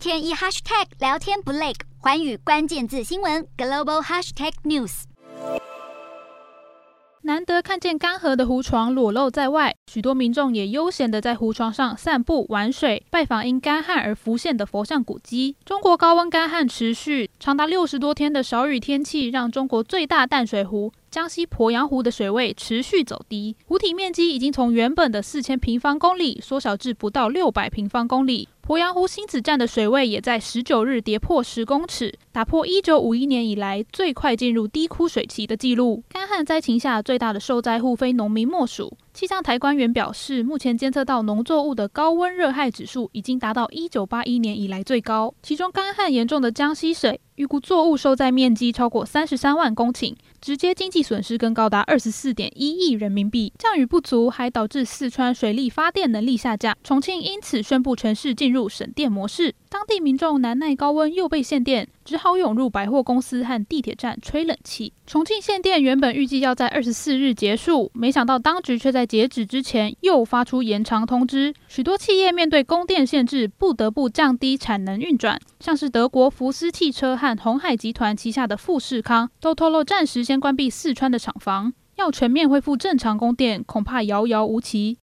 天一 hashtag 聊天不累，寰宇关键字新闻 global hashtag news。难得看见干涸的湖床裸露在外，许多民众也悠闲地在湖床上散步玩水，拜访因干旱而浮现的佛像古迹。中国高温干旱持续，长达六十多天的少雨天气，让中国最大淡水湖江西鄱阳湖的水位持续走低，湖体面积已经从原本的四千平方公里缩小至不到六百平方公里。鄱阳湖星子站的水位也在十九日跌破十公尺，打破一九五一年以来最快进入低枯水期的记录。干旱灾情下，最大的受灾户非农民莫属。气象台官员表示，目前监测到农作物的高温热害指数已经达到一九八一年以来最高。其中干旱严重的江西省，预估作物受灾面积超过三十三万公顷，直接经济损失更高达二十四点一亿人民币。降雨不足还导致四川水力发电能力下降，重庆因此宣布全市进入省电模式。当地民众难耐高温又被限电，只好涌入百货公司和地铁站吹冷气。重庆限电原本预计要在二十四日结束，没想到当局却在截止之前又发出延长通知。许多企业面对供电限制，不得不降低产能运转，像是德国福斯汽车和鸿海集团旗下的富士康，都透露暂时先关闭四川的厂房。要全面恢复正常供电，恐怕遥遥无期。